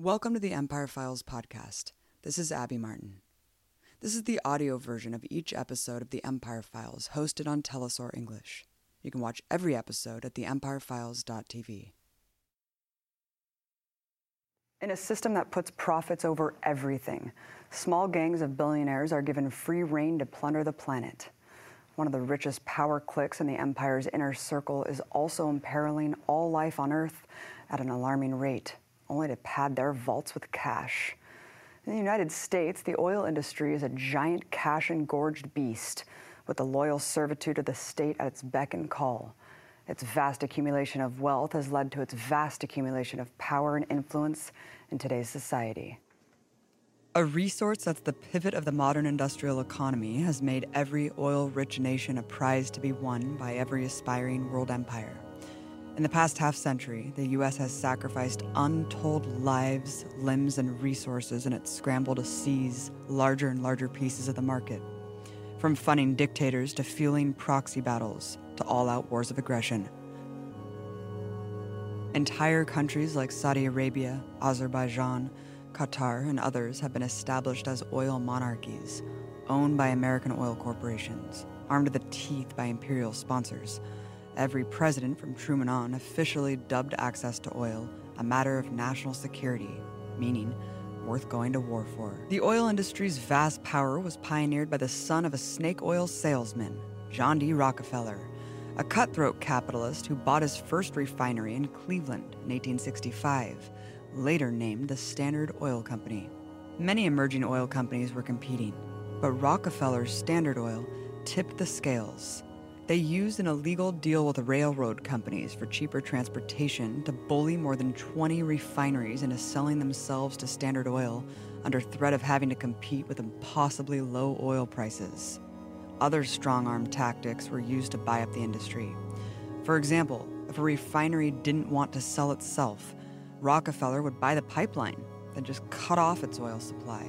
Welcome to the Empire Files podcast. This is Abby Martin. This is the audio version of each episode of the Empire Files hosted on Telesur English. You can watch every episode at theempirefiles.tv. In a system that puts profits over everything, small gangs of billionaires are given free rein to plunder the planet. One of the richest power cliques in the Empire's inner circle is also imperiling all life on Earth at an alarming rate only to pad their vaults with cash. In the United States, the oil industry is a giant cash engorged beast with the loyal servitude of the state at its beck and call. Its vast accumulation of wealth has led to its vast accumulation of power and influence in today's society. A resource that's the pivot of the modern industrial economy has made every oil rich nation a prize to be won by every aspiring world empire. In the past half century, the U.S. has sacrificed untold lives, limbs, and resources in its scramble to seize larger and larger pieces of the market. From funding dictators to fueling proxy battles to all out wars of aggression. Entire countries like Saudi Arabia, Azerbaijan, Qatar, and others have been established as oil monarchies, owned by American oil corporations, armed to the teeth by imperial sponsors Every president from Truman on officially dubbed access to oil a matter of national security, meaning worth going to war for. The oil industry's vast power was pioneered by the son of a snake oil salesman, John D. Rockefeller, a cutthroat capitalist who bought his first refinery in Cleveland in 1865, later named the Standard Oil Company. Many emerging oil companies were competing, but Rockefeller's Standard Oil tipped the scales they used an illegal deal with railroad companies for cheaper transportation to bully more than 20 refineries into selling themselves to Standard Oil under threat of having to compete with impossibly low oil prices. Other strong arm tactics were used to buy up the industry. For example, if a refinery didn't want to sell itself, Rockefeller would buy the pipeline, then just cut off its oil supply.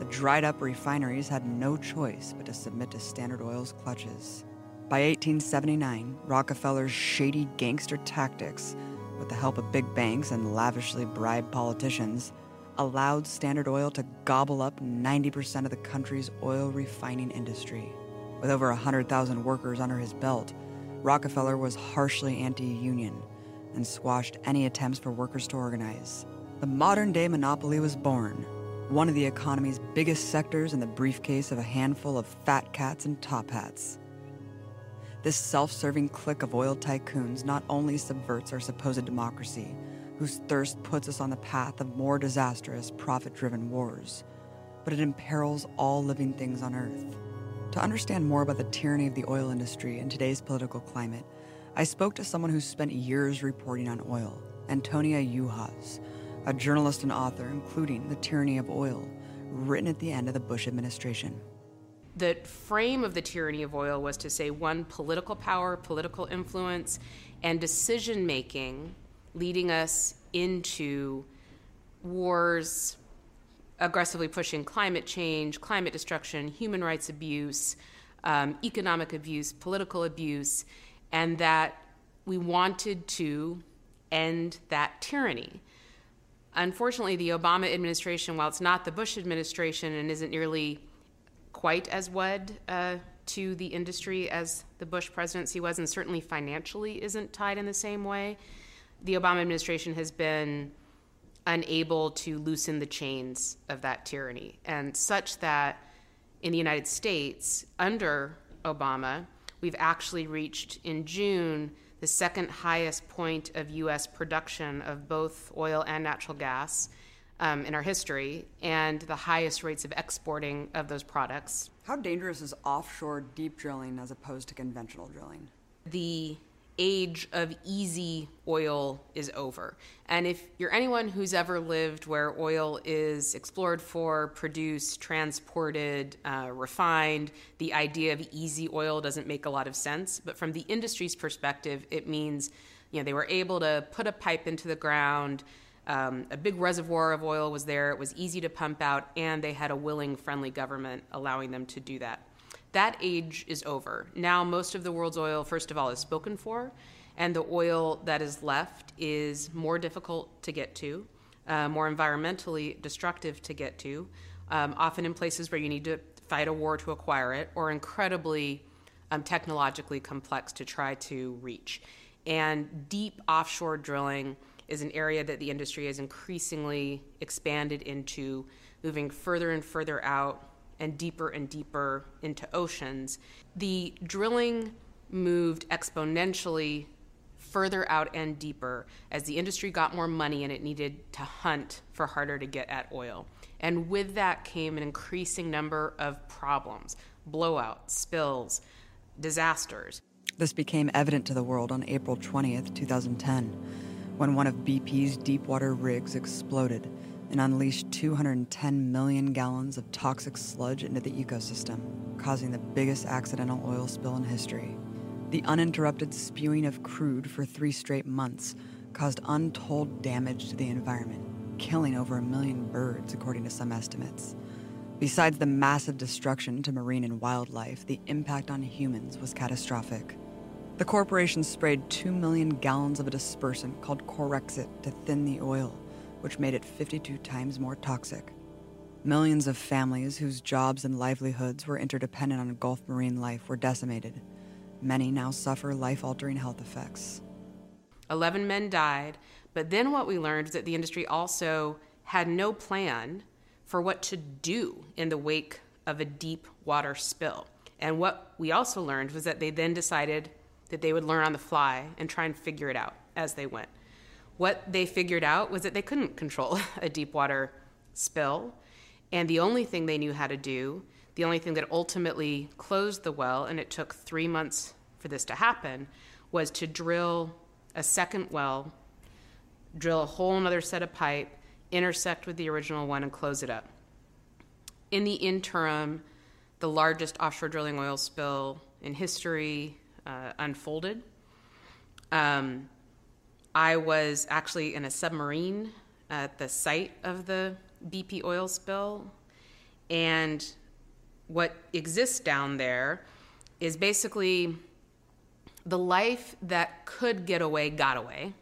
The dried up refineries had no choice but to submit to Standard Oil's clutches. By 1879, Rockefeller's shady gangster tactics, with the help of big banks and lavishly bribed politicians, allowed Standard Oil to gobble up 90% of the country's oil refining industry. With over 100,000 workers under his belt, Rockefeller was harshly anti union and squashed any attempts for workers to organize. The modern day monopoly was born, one of the economy's biggest sectors in the briefcase of a handful of fat cats and top hats. This self serving clique of oil tycoons not only subverts our supposed democracy, whose thirst puts us on the path of more disastrous, profit driven wars, but it imperils all living things on Earth. To understand more about the tyranny of the oil industry in today's political climate, I spoke to someone who spent years reporting on oil, Antonia Juhasz, a journalist and author, including The Tyranny of Oil, written at the end of the Bush administration the frame of the tyranny of oil was to say one political power, political influence, and decision making leading us into wars, aggressively pushing climate change, climate destruction, human rights abuse, um, economic abuse, political abuse, and that we wanted to end that tyranny. Unfortunately, the Obama administration, while it's not the Bush administration and isn't nearly quite as wed uh, to the industry as the Bush presidency was, and certainly financially isn't tied in the same way. The Obama administration has been unable to loosen the chains of that tyranny, and such that in the United States, under Obama, we've actually reached in June the second highest point of U.S. production of both oil and natural gas um, in our history and the highest rates of exporting of those products. How dangerous is offshore deep drilling as opposed to conventional drilling? The age of easy oil is over. And if you're anyone who's ever lived where oil is explored for, produced, transported, uh, refined, the idea of easy oil doesn't make a lot of sense. But from the industry's perspective, it means you know they were able to put a pipe into the ground um, a big reservoir of oil was there. It was easy to pump out, and they had a willing, friendly government allowing them to do that. That age is over. Now, most of the world's oil, first of all, is spoken for, and the oil that is left is more difficult to get to. uh, more environmentally destructive to get to, um, often in places where you need to fight a war to acquire it, or incredibly um, technologically complex to try to reach. And deep offshore drilling is an area that the industry has increasingly expanded into, moving further and further out and deeper and deeper into oceans. The drilling moved exponentially further out and deeper as the industry got more money and it needed to hunt for harder to get at oil. And with that came an increasing number of problems blowouts, spills, disasters. This became evident to the world on April 20th, 2010, when one of BP's deepwater rigs exploded and unleashed 210 million gallons of toxic sludge into the ecosystem, causing the biggest accidental oil spill in history. The uninterrupted spewing of crude for three straight months caused untold damage to the environment, killing over a million birds, according to some estimates. Besides the massive destruction to marine and wildlife, the impact on humans was catastrophic. The corporation sprayed 2 million gallons of a dispersant called Corexit to thin the oil, which made it 52 times more toxic. Millions of families whose jobs and livelihoods were interdependent on Gulf marine life were decimated. Many now suffer life altering health effects. 11 men died, but then what we learned is that the industry also had no plan for what to do in the wake of a deep water spill. And what we also learned was that they then decided that they would learn on the fly and try and figure it out as they went. What they figured out was that they couldn't control a deep water spill, and the only thing they knew how to do, the only thing that ultimately closed the well, and it took three months for this to happen, was to drill a second well, drill a whole another set of pipe, intersect with the original one, and close it up. In the interim, the largest offshore drilling oil spill in history uh, unfolded. Um, I was actually in a submarine at the site of the BP oil spill, and what exists down there is basically the life that could get away got away,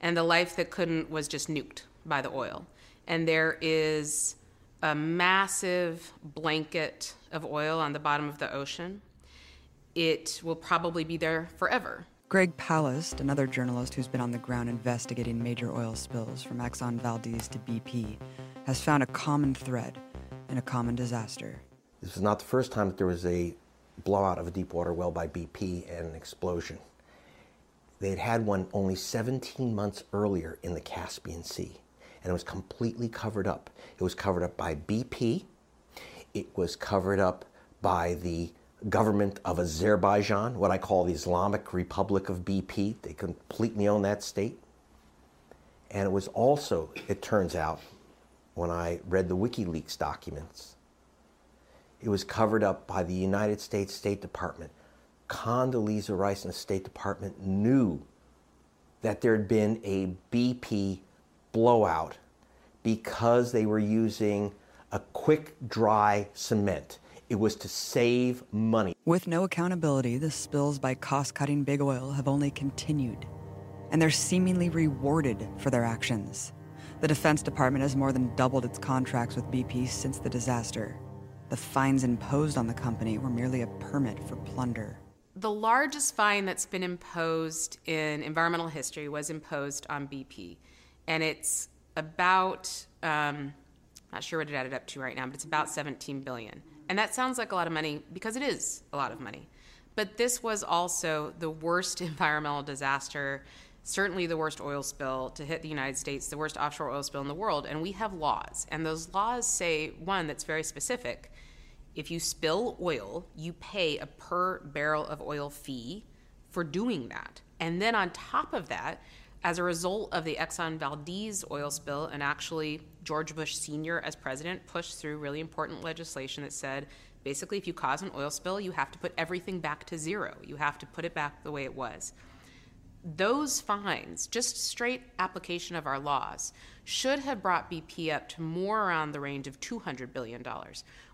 and the life that couldn't was just nuked by the oil. And there is a massive blanket of oil on the bottom of the ocean. It will probably be there forever. Greg Palast, another journalist who's been on the ground investigating major oil spills from Exxon Valdez to BP, has found a common thread in a common disaster. This is not the first time that there was a blowout of a deep water well by BP and an explosion. They had had one only 17 months earlier in the Caspian Sea and it was completely covered up. It was covered up by BP, it was covered up by the government of Azerbaijan, what I call the Islamic Republic of BP. They completely own that state. And it was also, it turns out, when I read the WikiLeaks documents, it was covered up by the United States State Department. Condoleezza Rice and the State Department knew that there had been a BP blowout because they were using a quick dry cement. It was to save money. With no accountability, the spills by cost cutting big oil have only continued, and they're seemingly rewarded for their actions. The Defense Department has more than doubled its contracts with BP since the disaster. The fines imposed on the company were merely a permit for plunder. The largest fine that's been imposed in environmental history was imposed on BP and it's about um, not sure what it added up to right now, but it's about 17 billion. And that sounds like a lot of money because it is a lot of money. But this was also the worst environmental disaster, certainly the worst oil spill to hit the United States, the worst offshore oil spill in the world. And we have laws. And those laws say one that's very specific. If you spill oil, you pay a per barrel of oil fee for doing that. And then on top of that, as a result of the Exxon Valdez oil spill, and actually George Bush Sr., as president, pushed through really important legislation that said basically, if you cause an oil spill, you have to put everything back to zero. You have to put it back the way it was. Those fines, just straight application of our laws, should have brought BP up to more around the range of $200 billion,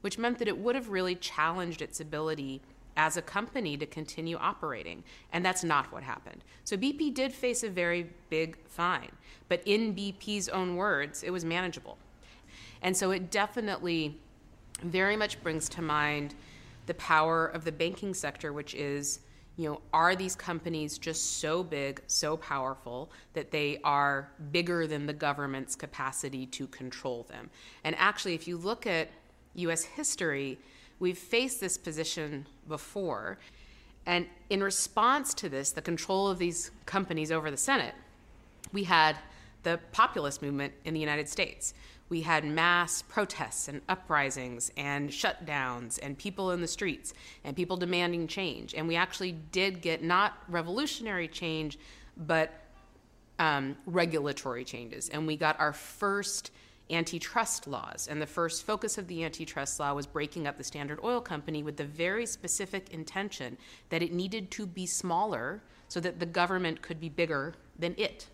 which meant that it would have really challenged its ability as a company to continue operating. And that's not what happened. So BP did face a very big fine, but in BP's own words, it was manageable. And so it definitely very much brings to mind the power of the banking sector, which is you know, are these companies just so big, so powerful that they are bigger than the government's capacity to control them? And actually, if you look at US history, we've faced this position before. And in response to this, the control of these companies over the Senate, we had the populist movement in the United States, we had mass protests and uprisings and shutdowns and people in the streets and people demanding change. And we actually did get not revolutionary change, but um, regulatory changes. And we got our first antitrust laws. And the first focus of the antitrust law was breaking up the Standard Oil Company with the very specific intention that it needed to be smaller so that the government could be bigger than it.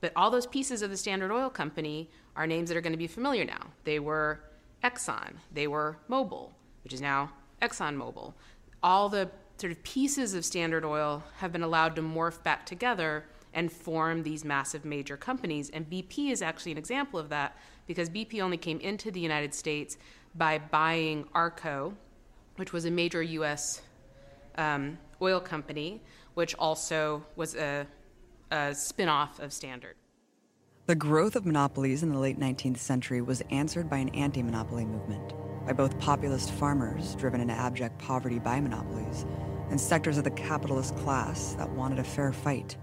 But all those pieces of the Standard Oil Company are names that are going to be familiar now. They were Exxon, they were Mobil, which is now ExxonMobil. All the sort of pieces of Standard Oil have been allowed to morph back together and form these massive major companies. And BP is actually an example of that because BP only came into the United States by buying Arco, which was a major US um, oil company, which also was a, a spin off of Standard. The growth of monopolies in the late 19th century was answered by an anti monopoly movement, by both populist farmers driven into abject poverty by monopolies, and sectors of the capitalist class that wanted a fair fight.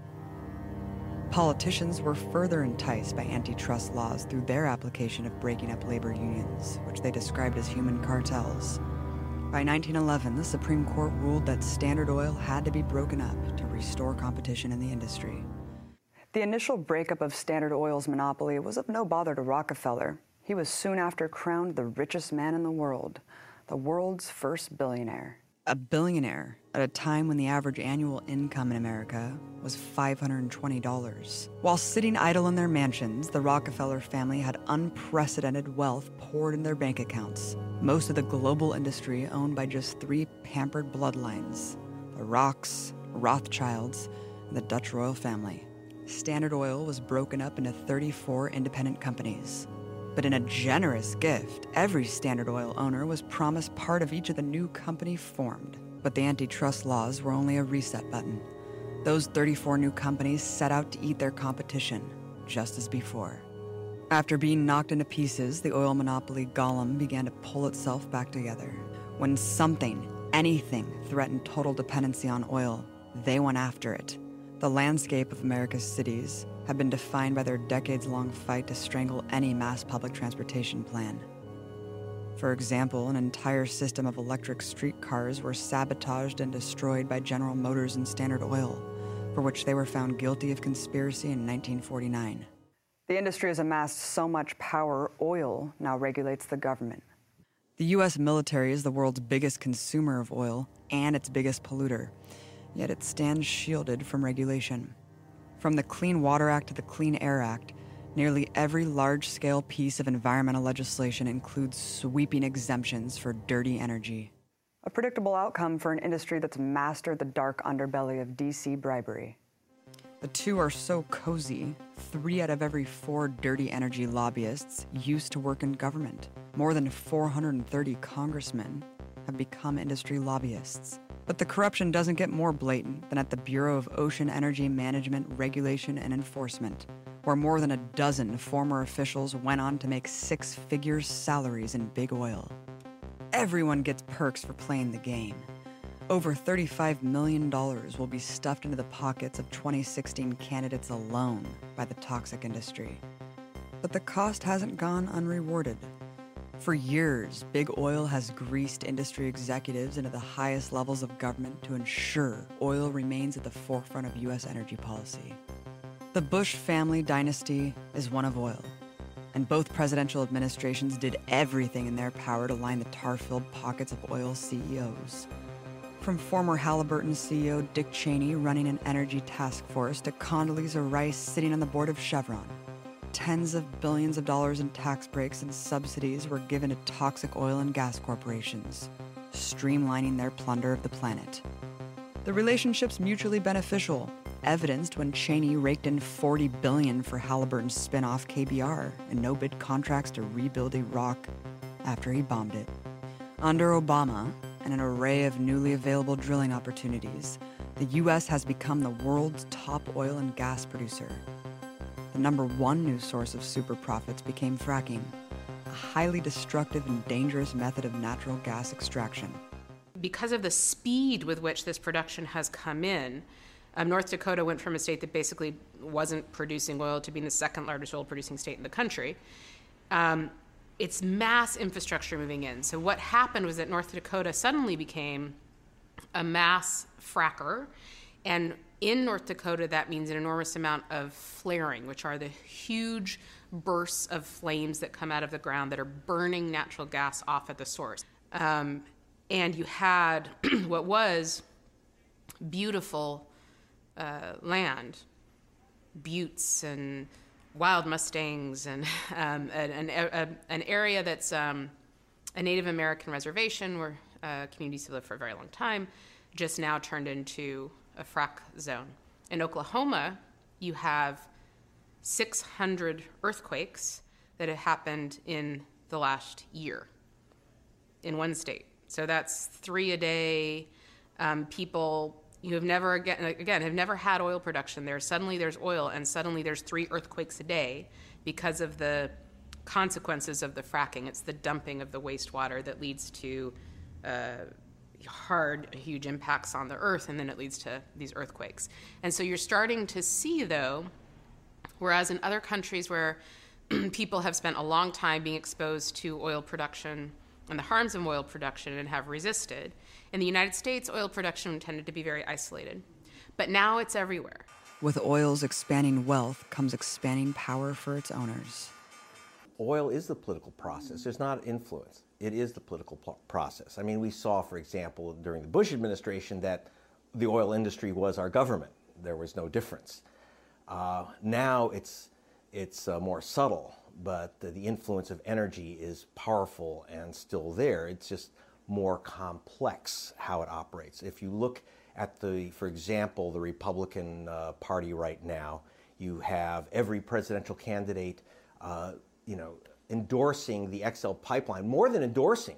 Politicians were further enticed by antitrust laws through their application of breaking up labor unions, which they described as human cartels. By 1911, the Supreme Court ruled that Standard Oil had to be broken up to restore competition in the industry. The initial breakup of Standard Oil's monopoly was of no bother to Rockefeller. He was soon after crowned the richest man in the world, the world's first billionaire. A billionaire at a time when the average annual income in America was $520. While sitting idle in their mansions, the Rockefeller family had unprecedented wealth poured in their bank accounts. Most of the global industry owned by just three pampered bloodlines the Rocks, Rothschilds, and the Dutch royal family. Standard Oil was broken up into 34 independent companies. But in a generous gift, every Standard Oil owner was promised part of each of the new company formed. But the antitrust laws were only a reset button. Those 34 new companies set out to eat their competition, just as before. After being knocked into pieces, the oil monopoly golem began to pull itself back together. When something, anything, threatened total dependency on oil, they went after it the landscape of America's cities had been defined by their decades long fight to strangle any mass public transportation plan. For example, an entire system of electric streetcars were sabotaged and destroyed by General Motors and Standard Oil, for which they were found guilty of conspiracy in 1949. The industry has amassed so much power, oil now regulates the government. The U.S. military is the world's biggest consumer of oil and its biggest polluter yet it stands shielded from regulation. From the Clean Water Act to the Clean Air Act, nearly every large scale piece of environmental legislation includes sweeping exemptions for dirty energy. A predictable outcome for an industry that's mastered the dark underbelly of DC bribery. The two are so cozy, three out of every four dirty energy lobbyists used to work in government. More than 430 congressmen have become industry lobbyists. But the corruption doesn't get more blatant than at the Bureau of Ocean Energy Management, Regulation, and Enforcement, where more than a dozen former officials went on to make six figure salaries in big oil. Everyone gets perks for playing the game. Over $35 million will be stuffed into the pockets of 2016 candidates alone by the toxic industry. But the cost hasn't gone unrewarded. For years, Big Oil has greased industry executives into the highest levels of government to ensure oil remains at the forefront of U.S. energy policy. The Bush family dynasty is one of oil, and both presidential administrations did everything in their power to line the tar filled pockets of oil CEOs. From former Halliburton CEO Dick Cheney running an energy task force to Condoleezza Rice sitting on the board of Chevron tens of billions of dollars in tax breaks and subsidies were given to toxic oil and gas corporations. streamlining their plunder of the planet. The relationship's mutually beneficial, evidenced when Cheney raked in 40 billion for Halliburton's spin-off KBR and no-bid contracts to rebuild Iraq after he bombed it. Under Obama and an array of newly available drilling opportunities, the U.S. has become the world's top oil and gas producer. The number one new source of super profits became fracking, a highly destructive and dangerous method of natural gas extraction. Because of the speed with which this production has come in, um, North Dakota went from a state that basically wasn't producing oil to being the second largest oil producing state in the country. Um, it's mass infrastructure moving in. So, what happened was that North Dakota suddenly became a mass fracker. And in North Dakota, that means an enormous amount of flaring, which are the huge bursts of flames that come out of the ground that are burning natural gas off at the source. Um, and you had what was beautiful uh, land, buttes and wild mustangs, and um, an, an, an, area that's um, a Native American reservation where uh, communities have lived for a very long time, just now turned into a frack zone. In Oklahoma, you have 600 earthquakes that have happened in the last year in one state. So that's three a day. Um, people you have never again, again have never had oil production there. Suddenly there's oil, and suddenly there's three earthquakes a day because of the consequences of the fracking. It's the dumping of the wastewater that leads to uh, hard, huge impacts on the earth, and then it leads to these earthquakes. And so you're starting to see, though, whereas in other countries where people have spent a long time being exposed to oil production and the harms of oil production and have resisted, in the United States, oil production tended to be very isolated, but now it's everywhere. With oil's expanding wealth comes expanding power for its owners. Oil is the political process. There's not influence. It is the political process. I mean, we saw, for example, during the Bush administration that the oil industry was our government. There was no difference. Uh, now it's, it's uh, more subtle, but the, the influence of energy is powerful and still there. It's just more complex how it operates. If you look at the, for example, the Republican uh, Party right now, you have every presidential candidate, uh, you know, endorsing the XL pipeline, more than endorsing,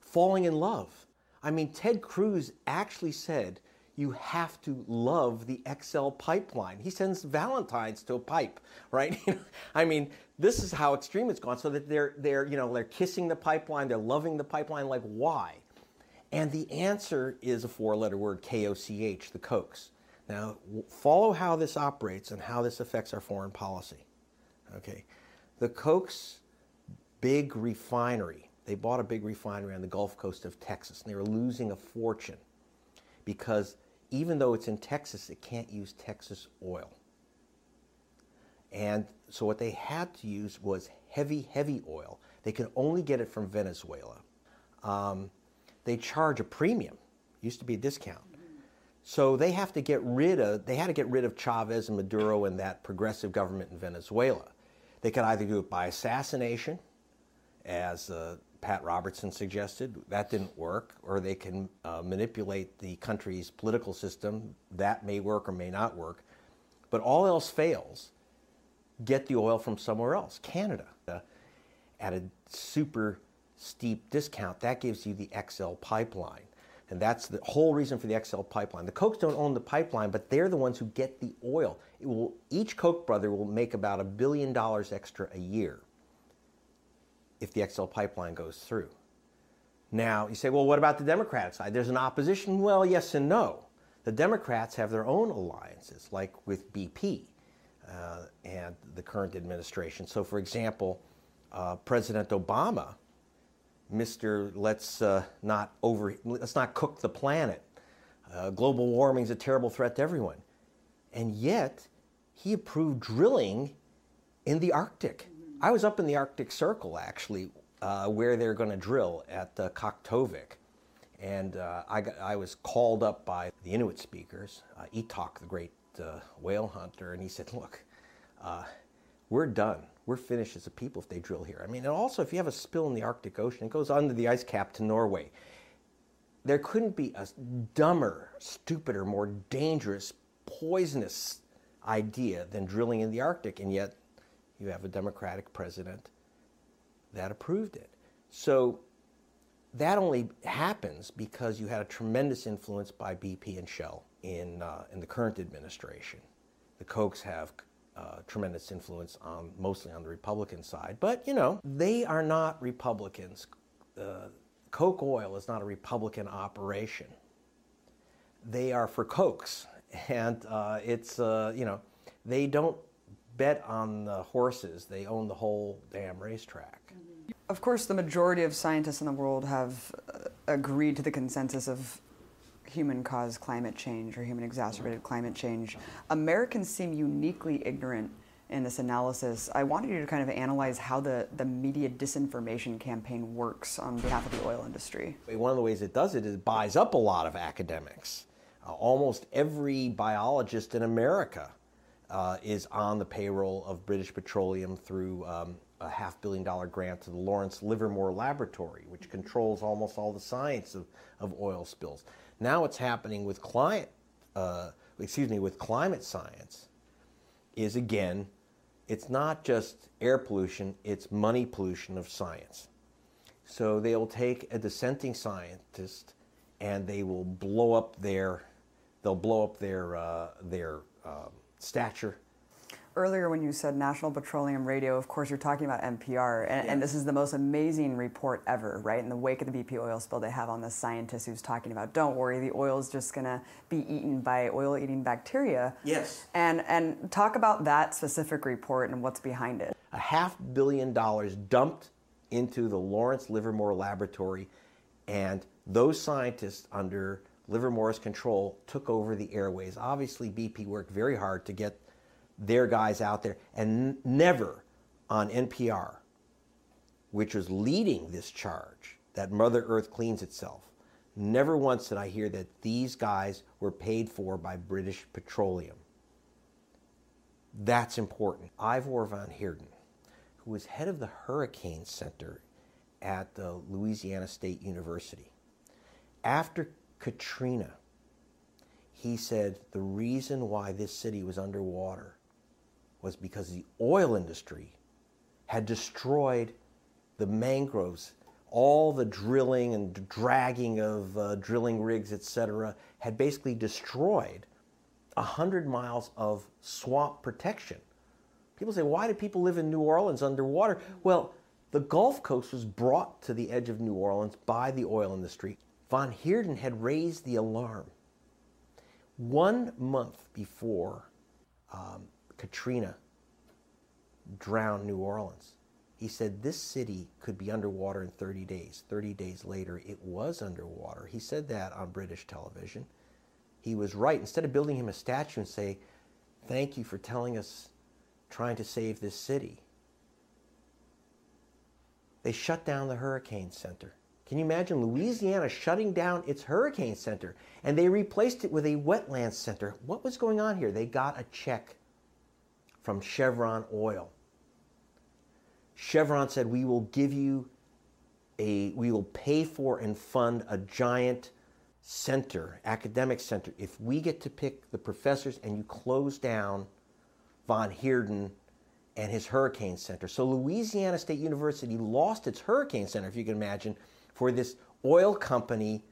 falling in love. I mean, Ted Cruz actually said you have to love the XL pipeline. He sends Valentines to a pipe, right? I mean, this is how extreme it's gone. So that they're they're you know they're kissing the pipeline, they're loving the pipeline. Like why? And the answer is a four-letter word, K-O-C-H, the Kochs. Now, follow how this operates and how this affects our foreign policy. Okay, the Kochs big refinery. They bought a big refinery on the Gulf Coast of Texas, and they were losing a fortune because even though it's in Texas, it can't use Texas oil. And so what they had to use was heavy, heavy oil. They can only get it from Venezuela. Um, they charge a premium. Used to be a discount. So they have to get rid of, they had to get rid of Chavez and Maduro and that progressive government in Venezuela. They could either do it by assassination, as uh, Pat Robertson suggested. That didn't work. Or they can uh, manipulate the country's political system. That may work or may not work. But all else fails, get the oil from somewhere else, Canada, at a super steep discount. That gives you the XL pipeline. And that's the whole reason for the XL pipeline. The Kochs don't own the pipeline, but they're the ones who get the oil. Will, each Koch brother will make about a billion dollars extra a year if the XL pipeline goes through. Now, you say, well, what about the Democratic side? There's an opposition. Well, yes and no. The Democrats have their own alliances, like with BP uh, and the current administration. So, for example, uh, President Obama, Mr. Let's uh, not over, let's not cook the planet. Uh, global warming is a terrible threat to everyone, and yet he approved drilling in the Arctic. I was up in the Arctic Circle actually, uh, where they're going to drill at uh, Kaktovik. And uh, I, got, I was called up by the Inuit speakers, uh, Etok, the great uh, whale hunter, and he said, Look, uh, we're done. We're finished as a people if they drill here. I mean, and also if you have a spill in the Arctic Ocean, it goes under the ice cap to Norway. there couldn't be a dumber, stupider, more dangerous, poisonous idea than drilling in the Arctic, and yet you have a Democratic president that approved it. So that only happens because you had a tremendous influence by BP and Shell in, uh, in the current administration. The Kochs have uh, tremendous influence on mostly on the Republican side, but you know they are not Republicans. Uh, Koch Oil is not a Republican operation. They are for Kochs, and uh, it's uh, you know they don't bet on the horses; they own the whole damn racetrack. Of course, the majority of scientists in the world have uh, agreed to the consensus of human caused climate change or human exacerbated climate change. Americans seem uniquely ignorant in this analysis. I wanted you to kind of analyze how the, the media disinformation campaign works on behalf of the oil industry. One of the ways it does it is it buys up a lot of academics. Uh, almost every biologist in America uh, is on the payroll of British Petroleum through um, a half billion dollar grant to the Lawrence Livermore Laboratory, which controls almost all the science of, of oil spills. Now what's happening with climate, uh, excuse me, with climate science is again, it's not just air pollution, it's money pollution of science. So they will take a dissenting scientist and they will blow up their, they'll blow up their, uh, their uh, stature earlier when you said National Petroleum Radio, of course, you're talking about NPR, and, and, this is the most amazing report ever, right? In the wake of the BP oil spill, they have on this scientist who's talking about, don't worry, the oil is just going to be eaten by oil-eating bacteria. Yes. And and talk about that specific report and what's behind it. A half billion dollars dumped into the Lawrence Livermore Laboratory, and those scientists under Livermore's control took over the airways. Obviously, BP worked very hard to get their guys out there, and never on NPR, which was leading this charge that Mother Earth cleans itself. Never once did I hear that these guys were paid for by British Petroleum. That's important. Ivor van Heerden, who was head of the Hurricane Center at the Louisiana State University, after Katrina, he said the reason why this city was underwater was because the oil industry had destroyed the mangroves. All the drilling and dragging of uh, drilling rigs, etc., had basically destroyed 100 miles of swamp protection. People say, why do people live in New Orleans underwater? Well, the Gulf Coast was brought to the edge of New Orleans by the oil industry. Von Heerden had raised the alarm. One month before um, Katrina drowned New Orleans. He said this city could be underwater in 30 days. 30 days later, it was underwater. He said that on British television. He was right. Instead of building him a statue and say, Thank you for telling us, trying to save this city, they shut down the Hurricane Center. Can you imagine Louisiana shutting down its Hurricane Center and they replaced it with a wetlands center? What was going on here? They got a check from Chevron Oil. Chevron said, We will give you a, we will pay for and fund a giant center, academic center, if we get to pick the professors and you close down Von Heerden and his Hurricane Center. So Louisiana State University lost its Hurricane Center, if you can imagine, for this oil company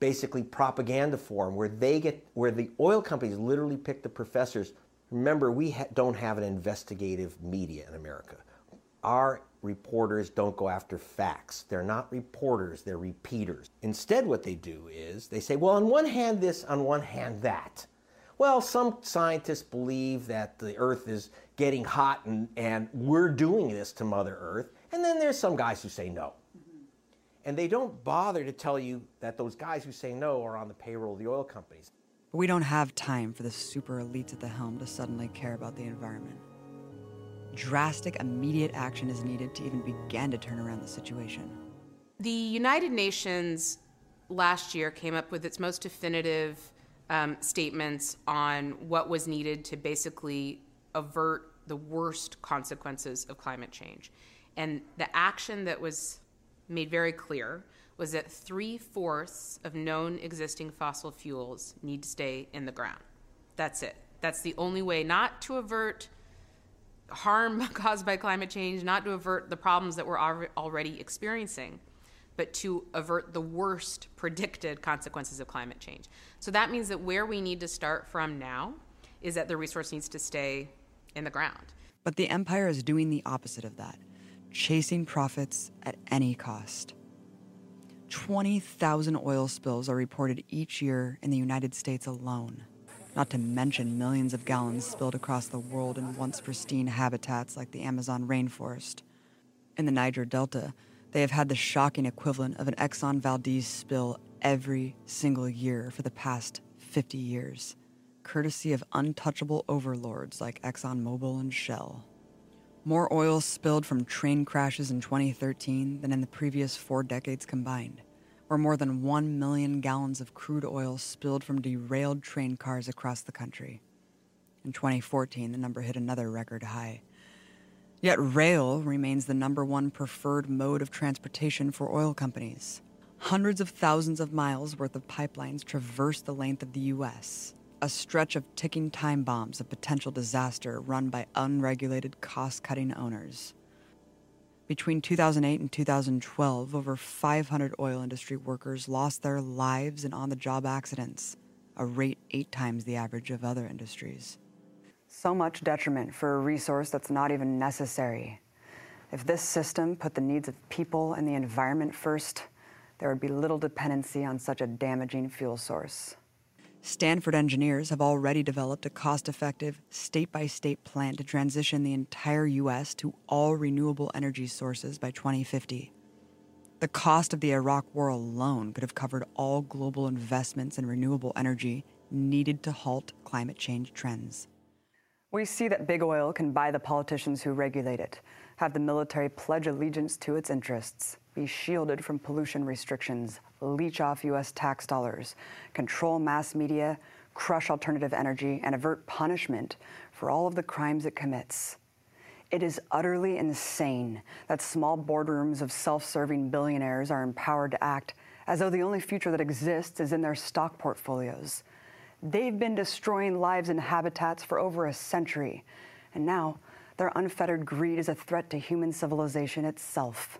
basically propaganda forum where they get where the oil companies literally pick the professors Remember, we ha- don't have an investigative media in America. Our reporters don't go after facts. They're not reporters, they're repeaters. Instead, what they do is they say, well, on one hand, this, on one hand, that. Well, some scientists believe that the Earth is getting hot and, and we're doing this to Mother Earth. And then there's some guys who say no. And they don't bother to tell you that those guys who say no are on the payroll of the oil companies. But we don't have time for the super elites at the helm to suddenly care about the environment. Drastic, immediate action is needed to even begin to turn around the situation. The United Nations last year came up with its most definitive um, statements on what was needed to basically avert the worst consequences of climate change. And the action that was made very clear was that three fourths of known existing fossil fuels need to stay in the ground. That's it. That's the only way not to avert harm caused by climate change, not to avert the problems that we're already experiencing, but to avert the worst predicted consequences of climate change. So that means that where we need to start from now is that the resource needs to stay in the ground. But the empire is doing the opposite of that, chasing profits at any cost. 20,000 oil spills are reported each year in the United States alone, not to mention millions of gallons spilled across the world in once pristine habitats like the Amazon rainforest. In the Niger Delta, they have had the shocking equivalent of an Exxon Valdez spill every single year for the past 50 years, courtesy of untouchable overlords like ExxonMobil and Shell. More oil spilled from train crashes in 2013 than in the previous four decades combined, or more than 1 million gallons of crude oil spilled from derailed train cars across the country. In 2014, the number hit another record high. Yet rail remains the number one preferred mode of transportation for oil companies. Hundreds of thousands of miles worth of pipelines traverse the length of the U.S., a stretch of ticking time bombs of potential disaster run by unregulated, cost cutting owners. Between 2008 and 2012, over 500 oil industry workers lost their lives in on the job accidents, a rate eight times the average of other industries. So much detriment for a resource that's not even necessary. If this system put the needs of people and the environment first, there would be little dependency on such a damaging fuel source. Stanford engineers have already developed a cost effective, state by state plan to transition the entire U.S. to all renewable energy sources by 2050. The cost of the Iraq war alone could have covered all global investments in renewable energy needed to halt climate change trends. We see that big oil can buy the politicians who regulate it, have the military pledge allegiance to its interests, be shielded from pollution restrictions, leech off U.S. tax dollars, control mass media, crush alternative energy, and avert punishment for all of the crimes it commits. It is utterly insane that small boardrooms of self serving billionaires are empowered to act as though the only future that exists is in their stock portfolios. They've been destroying lives and habitats for over a century, and now their unfettered greed is a threat to human civilization itself.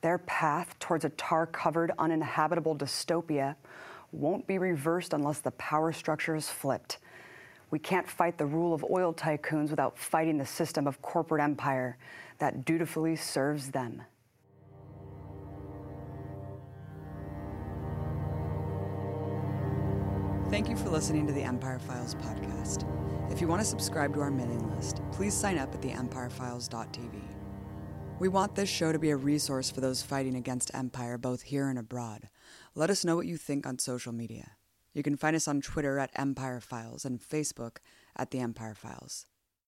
Their path towards a tar covered, uninhabitable dystopia won't be reversed unless the power structure is flipped. We can't fight the rule of oil tycoons without fighting the system of corporate empire that dutifully serves them. Thank you for listening to the Empire Files podcast. If you want to subscribe to our mailing list, please sign up at theempirefiles.tv. We want this show to be a resource for those fighting against empire both here and abroad. Let us know what you think on social media. You can find us on Twitter at Empire Files and Facebook at The Empire Files.